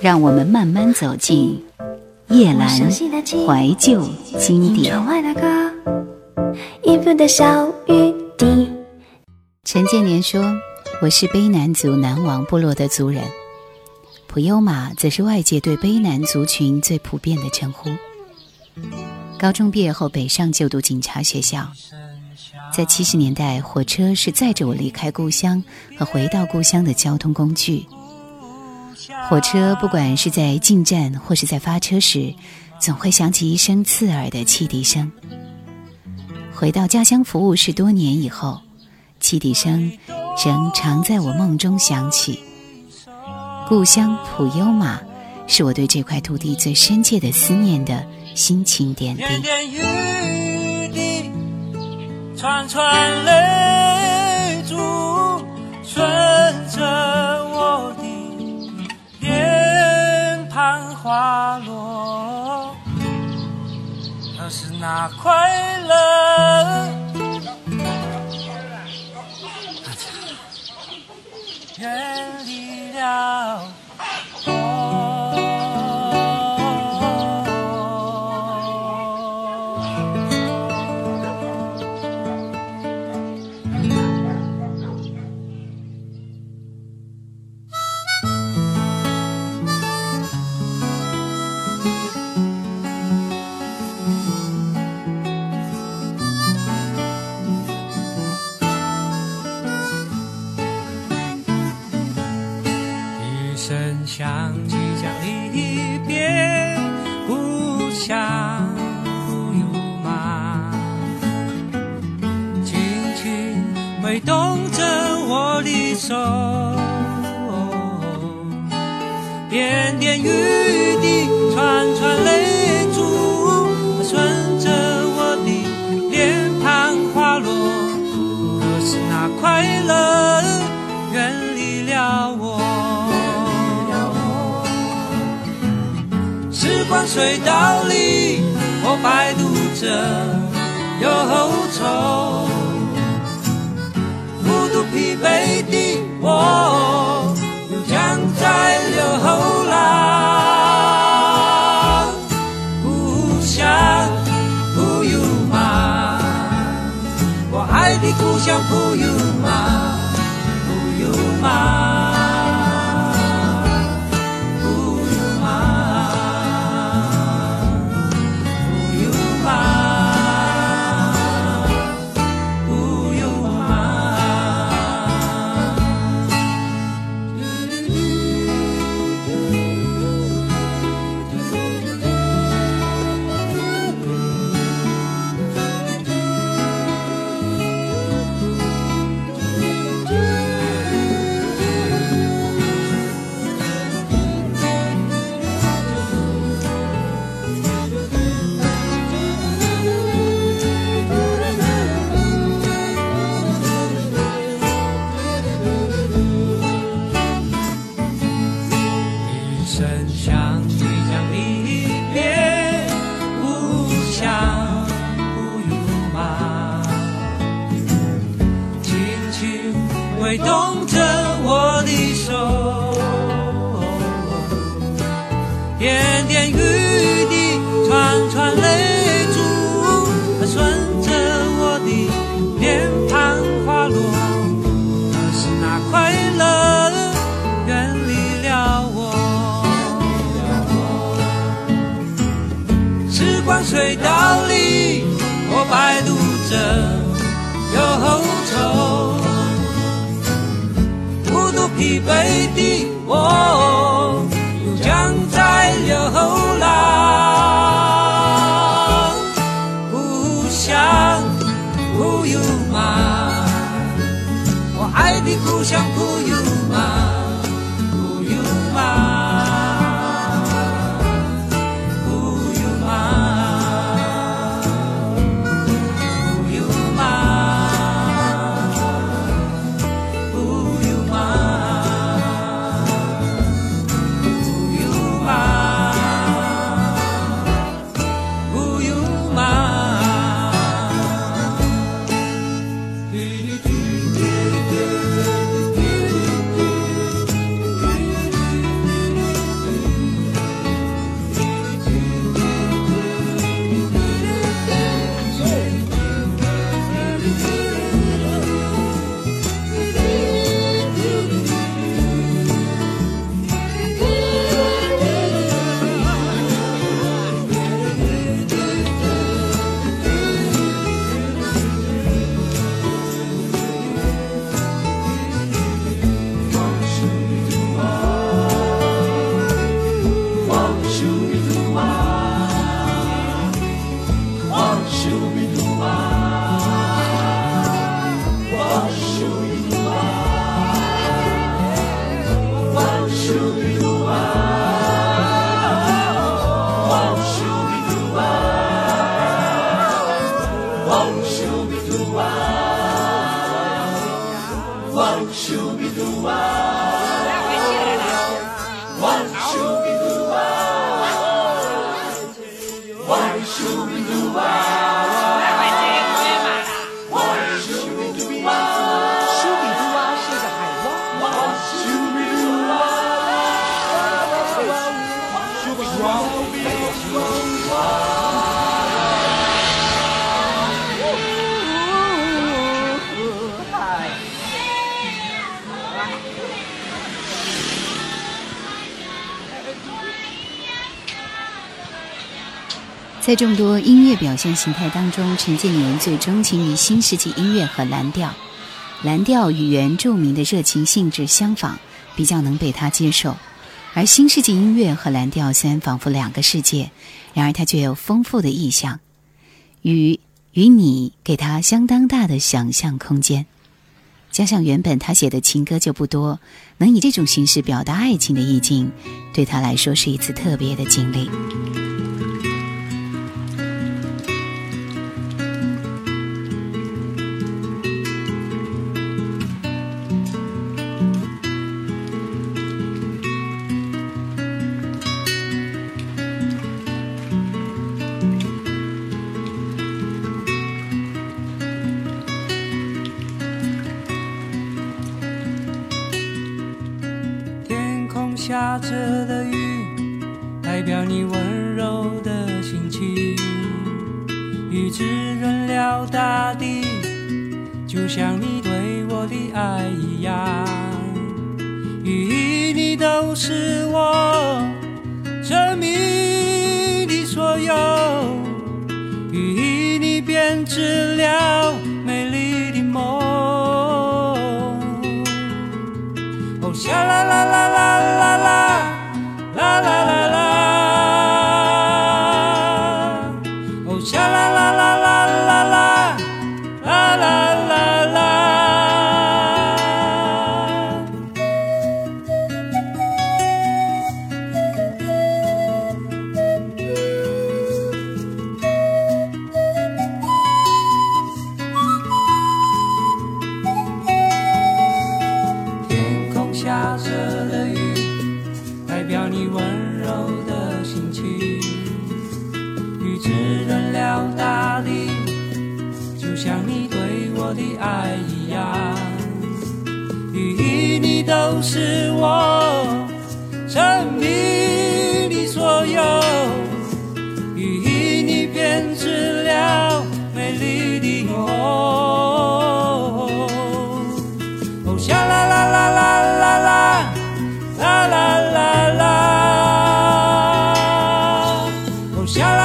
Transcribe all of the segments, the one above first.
让我们慢慢走进夜阑怀旧经典。陈建年说：“我是卑南族南王部落的族人，普悠玛则是外界对卑南族群最普遍的称呼。高中毕业后北上就读警察学校，在七十年代，火车是载着我离开故乡和回到故乡的交通工具。”火车不管是在进站或是在发车时，总会响起一声刺耳的汽笛声。回到家乡服务十多年以后，汽笛声仍常在我梦中响起。故乡普悠玛，是我对这块土地最深切的思念的心情点滴。串串泪那快像如游马轻轻挥动着我的手点点雨滴灌水道里，我摆渡着忧愁，孤独疲惫的我，又将在流浪，故乡不油马，我爱的故乡不油马，不油马。挥动着我的手，点点雨滴串串泪珠，它顺着我的脸庞滑落。可是那快乐远离了我，时光隧道里我摆渡着，有。独疲惫的我，又将在流浪。故乡普悠玛，我爱的故乡普悠在众多音乐表现形态当中，陈建年最钟情于新世纪音乐和蓝调。蓝调与原著名的热情性质相仿，比较能被他接受；而新世纪音乐和蓝调虽然仿佛两个世界，然而它却有丰富的意象，与与你给他相当大的想象空间。加上原本他写的情歌就不多，能以这种形式表达爱情的意境，对他来说是一次特别的经历。下着的雨，代表你温柔的心情。雨滋润了大地，就像你对我的爱一样。雨你都是我 shall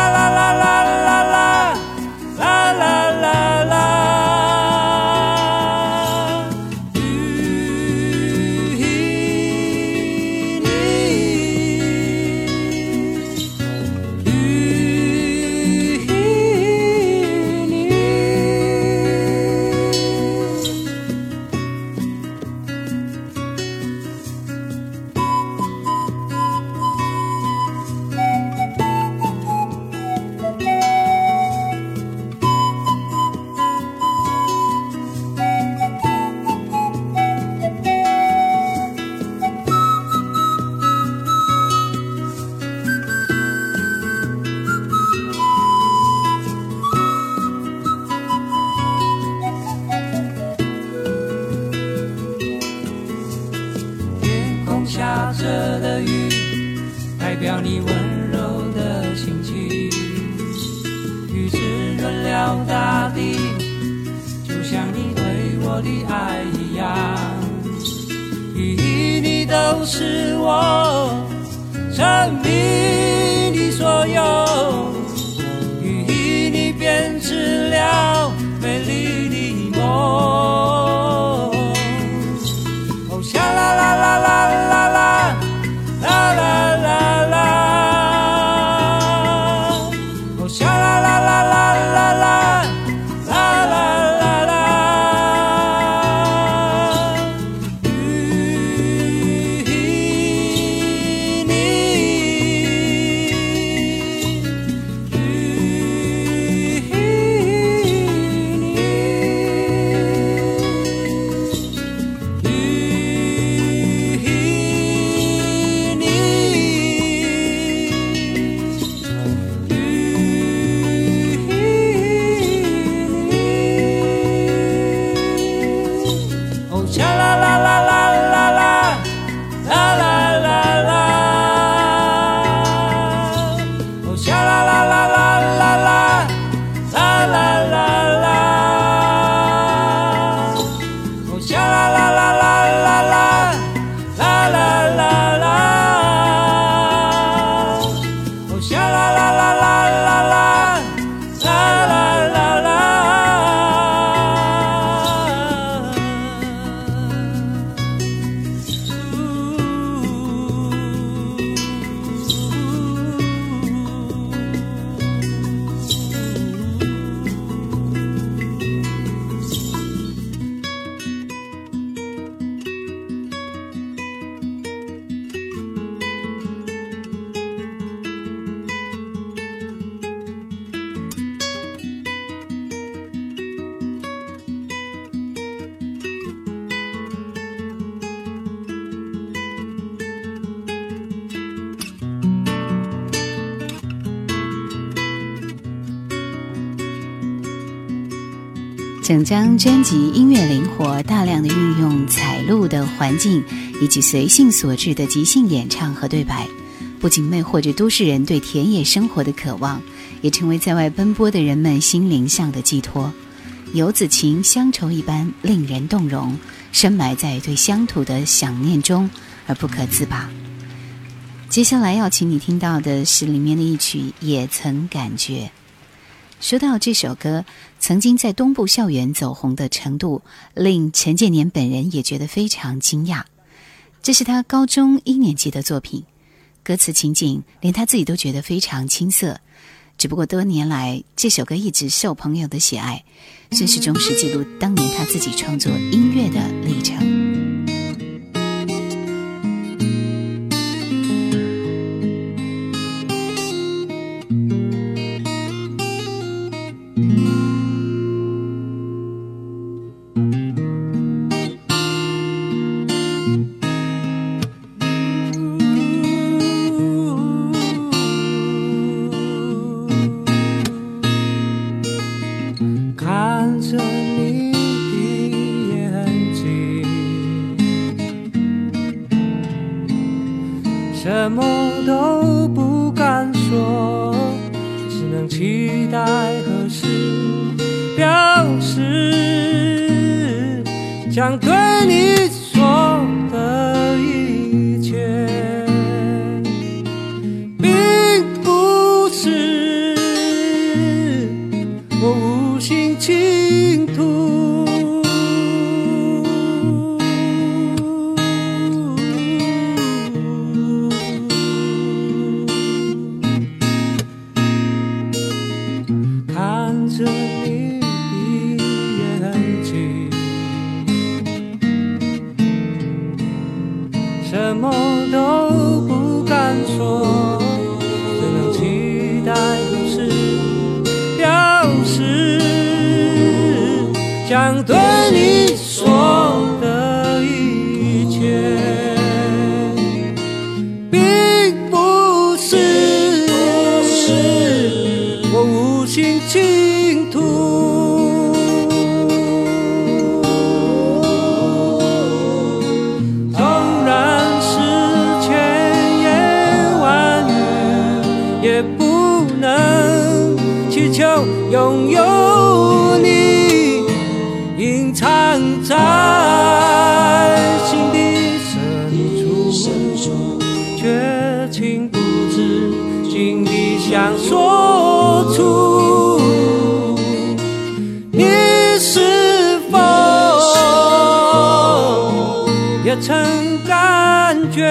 下着的雨，代表你温柔的心情。雨滋润了大地，就像你对我的爱一样。雨衣你都是我生命的所有。整张专辑音乐灵活，大量的运用采录的环境以及随性所致的即兴演唱和对白，不仅魅惑着都市人对田野生活的渴望，也成为在外奔波的人们心灵上的寄托。游子情乡愁一般令人动容，深埋在对乡土的想念中而不可自拔。接下来要请你听到的是里面的一曲《也曾感觉》。说到这首歌曾经在东部校园走红的程度，令陈建年本人也觉得非常惊讶。这是他高中一年级的作品，歌词情景连他自己都觉得非常青涩。只不过多年来，这首歌一直受朋友的喜爱，甚是忠实记录当年他自己创作音乐的历程。什么都不敢说只能期待何时表示将对你觉？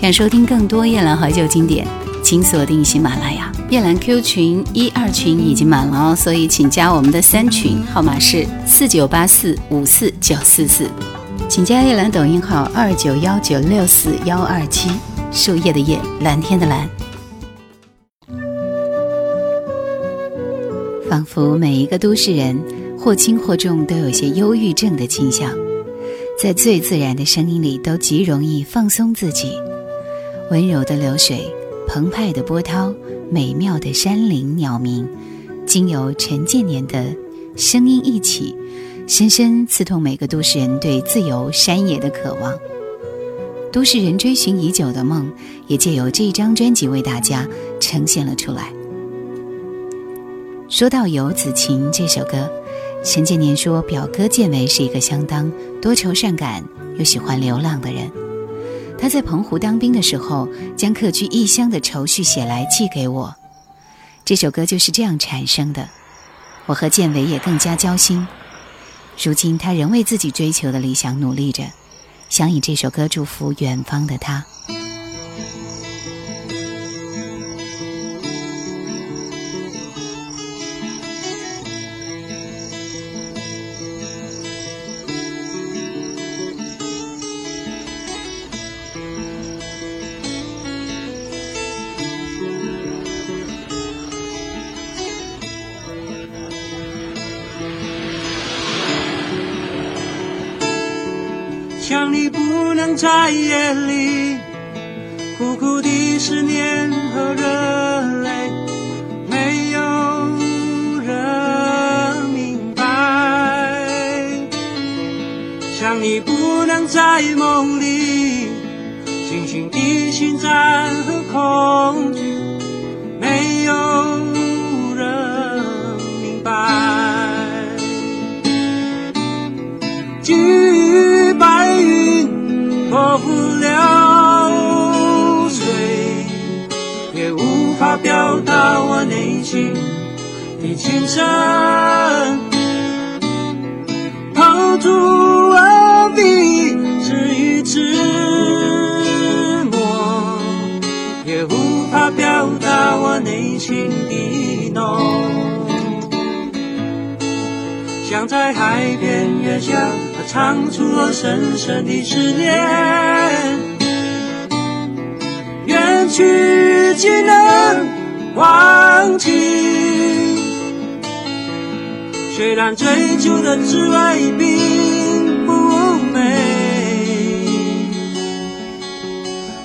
想收听更多夜兰怀旧经典，请锁定喜马拉雅。夜兰 Q 群一二群已经满了哦，所以请加我们的三群，号码是四九八四五四九四四。请加夜兰抖音号二九幺九六四幺二七，树叶的叶，蓝天的蓝。仿佛每一个都市人或轻或重都有些忧郁症的倾向，在最自然的声音里都极容易放松自己。温柔的流水，澎湃的波涛，美妙的山林鸟鸣，经由陈建年的声音一起，深深刺痛每个都市人对自由山野的渴望。都市人追寻已久的梦，也借由这张专辑为大家呈现了出来。说到《游子情》这首歌，陈建年说，表哥建维是一个相当多愁善感又喜欢流浪的人。他在澎湖当兵的时候，将客居异乡的愁绪写来寄给我。这首歌就是这样产生的。我和建伟也更加交心。如今他仍为自己追求的理想努力着，想以这首歌祝福远方的他。在夜里苦苦的思念和热泪，没有人明白。想你不能在梦里惊醒的心脏和空情的情深。抛诸耳壁，止于纸墨，也无法表达我内心的浓。想在海边月下，唱出我深深的思念。远去岂能忘记？虽然追求的滋味并不美，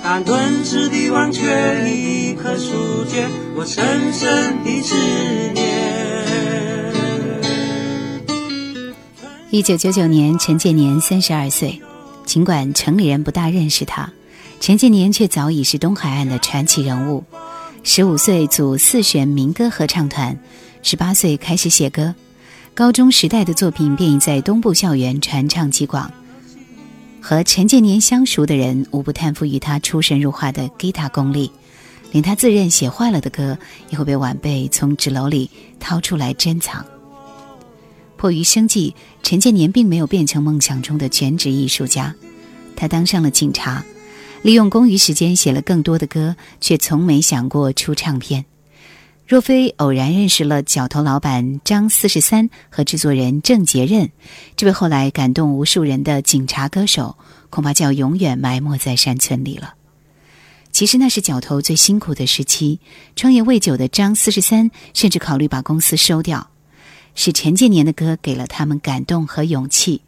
但吞噬的忘却立刻疏解我深深的思念。一九九九年，陈建年三十二岁。尽管城里人不大认识他，陈建年却早已是东海岸的传奇人物。十五岁组四弦民歌合唱团，十八岁开始写歌，高中时代的作品便已在东部校园传唱极广。和陈建年相熟的人，无不叹服于他出神入化的吉他功力，连他自认写坏了的歌，也会被晚辈从纸篓里掏出来珍藏。迫于生计，陈建年并没有变成梦想中的全职艺术家，他当上了警察，利用空余时间写了更多的歌，却从没想过出唱片。若非偶然认识了角头老板张四十三和制作人郑杰任，这位后来感动无数人的警察歌手，恐怕就要永远埋没在山村里了。其实那是角头最辛苦的时期，创业未久的张四十三甚至考虑把公司收掉。是陈建年的歌给了他们感动和勇气，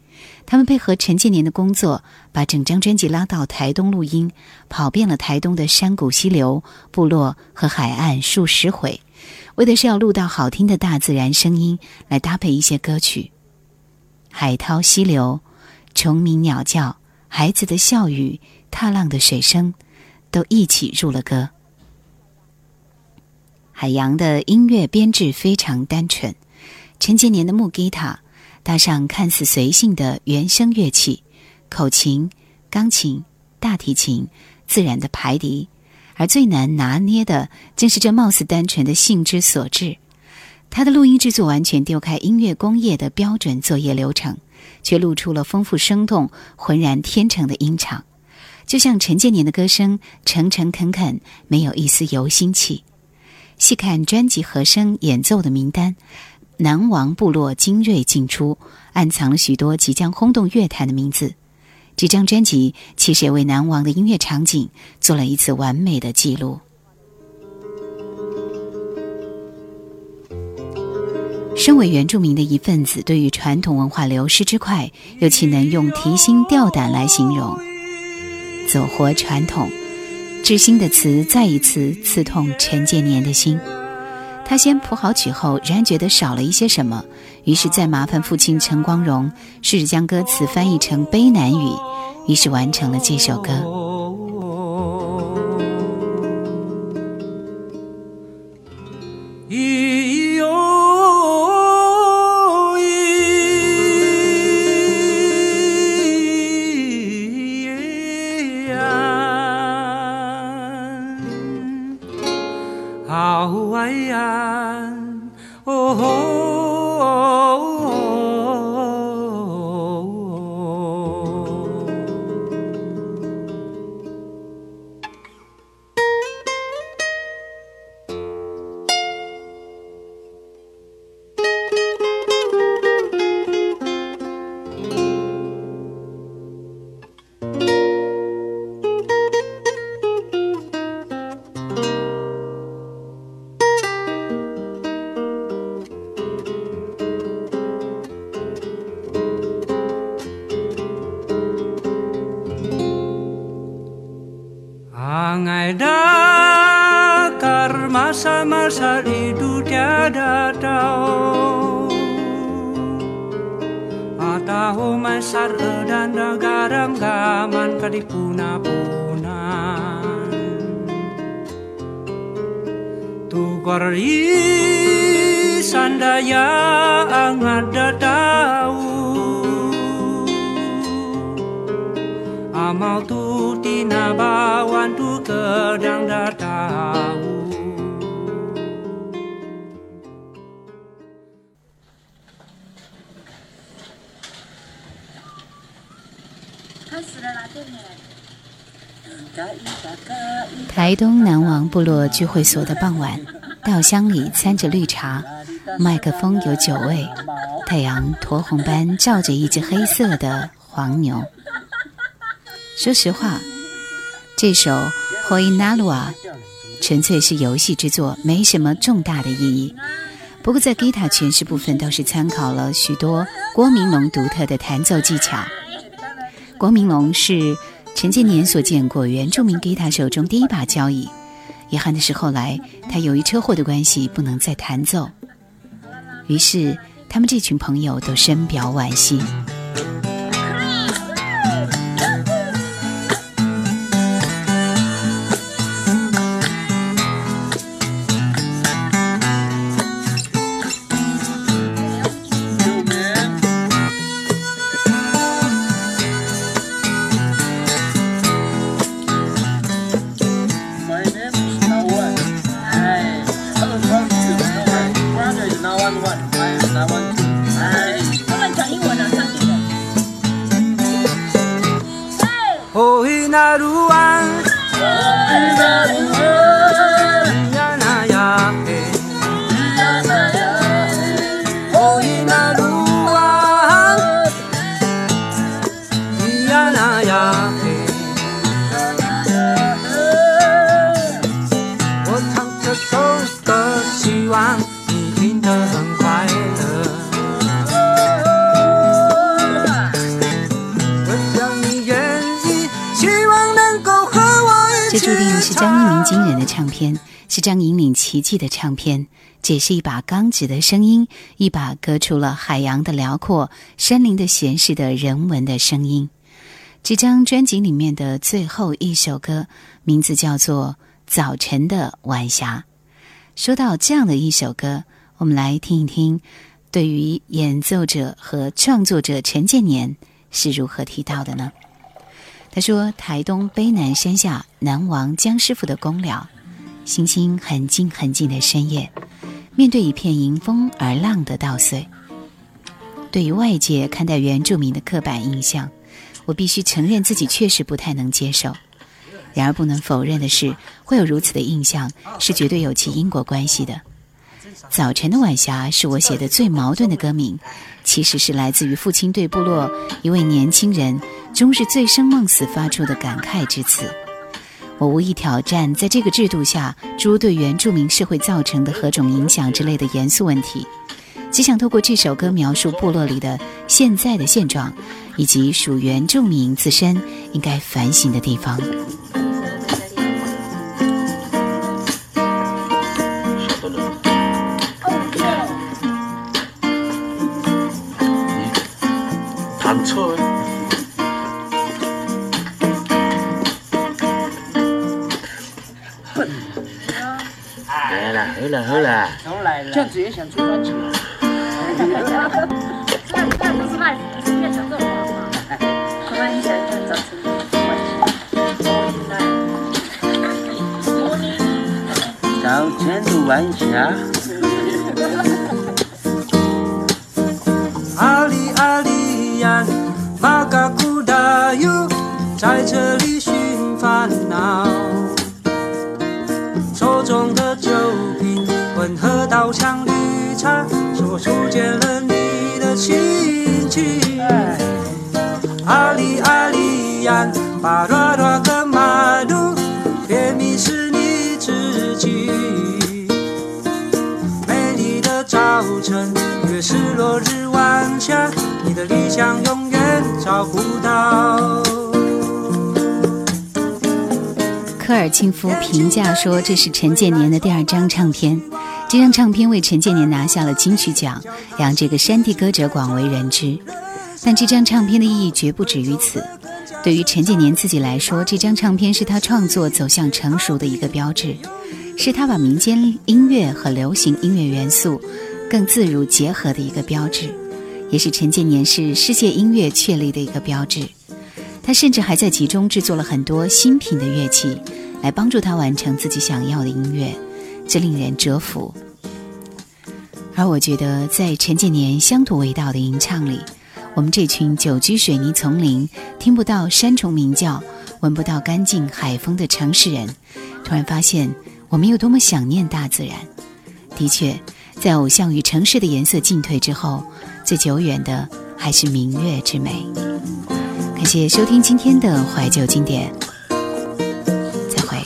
他们配合陈建年的工作，把整张专辑拉到台东录音，跑遍了台东的山谷、溪流、部落和海岸数十回，为的是要录到好听的大自然声音来搭配一些歌曲，海涛、溪流、虫鸣、鸟叫、孩子的笑语、踏浪的水声，都一起入了歌。海洋的音乐编制非常单纯。陈建年的木吉他，搭上看似随性的原声乐器，口琴、钢琴、大提琴，自然的排笛，而最难拿捏的，正是这貌似单纯的性之所至。他的录音制作完全丢开音乐工业的标准作业流程，却露出了丰富生动、浑然天成的音场。就像陈建年的歌声，诚诚恳恳，没有一丝油心气。细看专辑和声演奏的名单。南王部落精锐进出，暗藏了许多即将轰动乐坛的名字。这张专辑其实也为南王的音乐场景做了一次完美的记录。身为原住民的一份子，对于传统文化流失之快，又岂能用提心吊胆来形容？走活传统，知心的词再一次刺痛陈建年的心。他先谱好曲后仍然觉得少了一些什么，于是再麻烦父亲陈光荣，试着将歌词翻译成悲南语，于是完成了这首歌。Pangaida masa-masa itu tiada tahu. Atahu masar dan garam gaman kadipuna-punan Tukar sandaya angada tahu. Amal tu tinabawan tu kedang dah tahu 台东南王部落聚会所的傍晚，稻香里掺着绿茶，麦克风有酒味，太阳酡红般照着一只黑色的黄牛。说实话，这首《Hoi Nalua》纯粹是游戏之作，没什么重大的意义。不过在吉他诠释部分，倒是参考了许多郭明龙独特的弹奏技巧。郭明龙是。陈建年所见过原住民吉他手中第一把交椅，遗憾的是后来他由于车祸的关系不能再弹奏，于是他们这群朋友都深表惋惜。这，张引领奇迹的唱片。这是一把钢指的声音，一把歌出了海洋的辽阔、山林的闲适的人文的声音。这张专辑里面的最后一首歌，名字叫做《早晨的晚霞》。说到这样的一首歌，我们来听一听，对于演奏者和创作者陈建年是如何提到的呢？他说：“台东卑南山下，南王江师傅的公寮，星星很近很近的深夜，面对一片迎风而浪的稻穗。对于外界看待原住民的刻板印象，我必须承认自己确实不太能接受。然而不能否认的是，会有如此的印象，是绝对有其因果关系的。早晨的晚霞是我写的最矛盾的歌名，其实是来自于父亲对部落一位年轻人。”终日醉生梦死发出的感慨之词。我无意挑战在这个制度下猪对原住民社会造成的何种影响之类的严肃问题，只想透过这首歌描述部落里的现在的现状，以及属原住民自身应该反省的地方。喝了喝了，重来了，这样子也想出专辑。那那不是卖，是变成这种吗？可能你想看早晨的早晨的晚霞。阿里阿里呀，马嘎古达哟，在这里寻烦恼，呀，巴拉拉格马路，别迷失你自己。美丽的早晨，越是落日晚霞，你的理想永远找不到。科尔沁夫评价说：“这是陈建年的第二张唱片。”这张唱片为陈建年拿下了金曲奖，让这个山地歌者广为人知。但这张唱片的意义绝不止于此。对于陈建年自己来说，这张唱片是他创作走向成熟的一个标志，是他把民间音乐和流行音乐元素更自如结合的一个标志，也是陈建年是世界音乐确立的一个标志。他甚至还在其中制作了很多新品的乐器，来帮助他完成自己想要的音乐。这令人折服，而我觉得，在陈建年乡土味道的吟唱里，我们这群久居水泥丛林、听不到山虫鸣叫、闻不到干净海风的城市人，突然发现我们有多么想念大自然。的确，在偶像与城市的颜色进退之后，最久远的还是明月之美。感谢收听今天的怀旧经典，再会。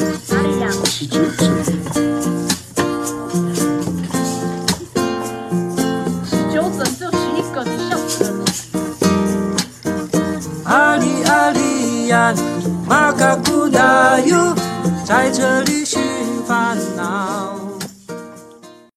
玛卡古娜又在这里寻烦恼。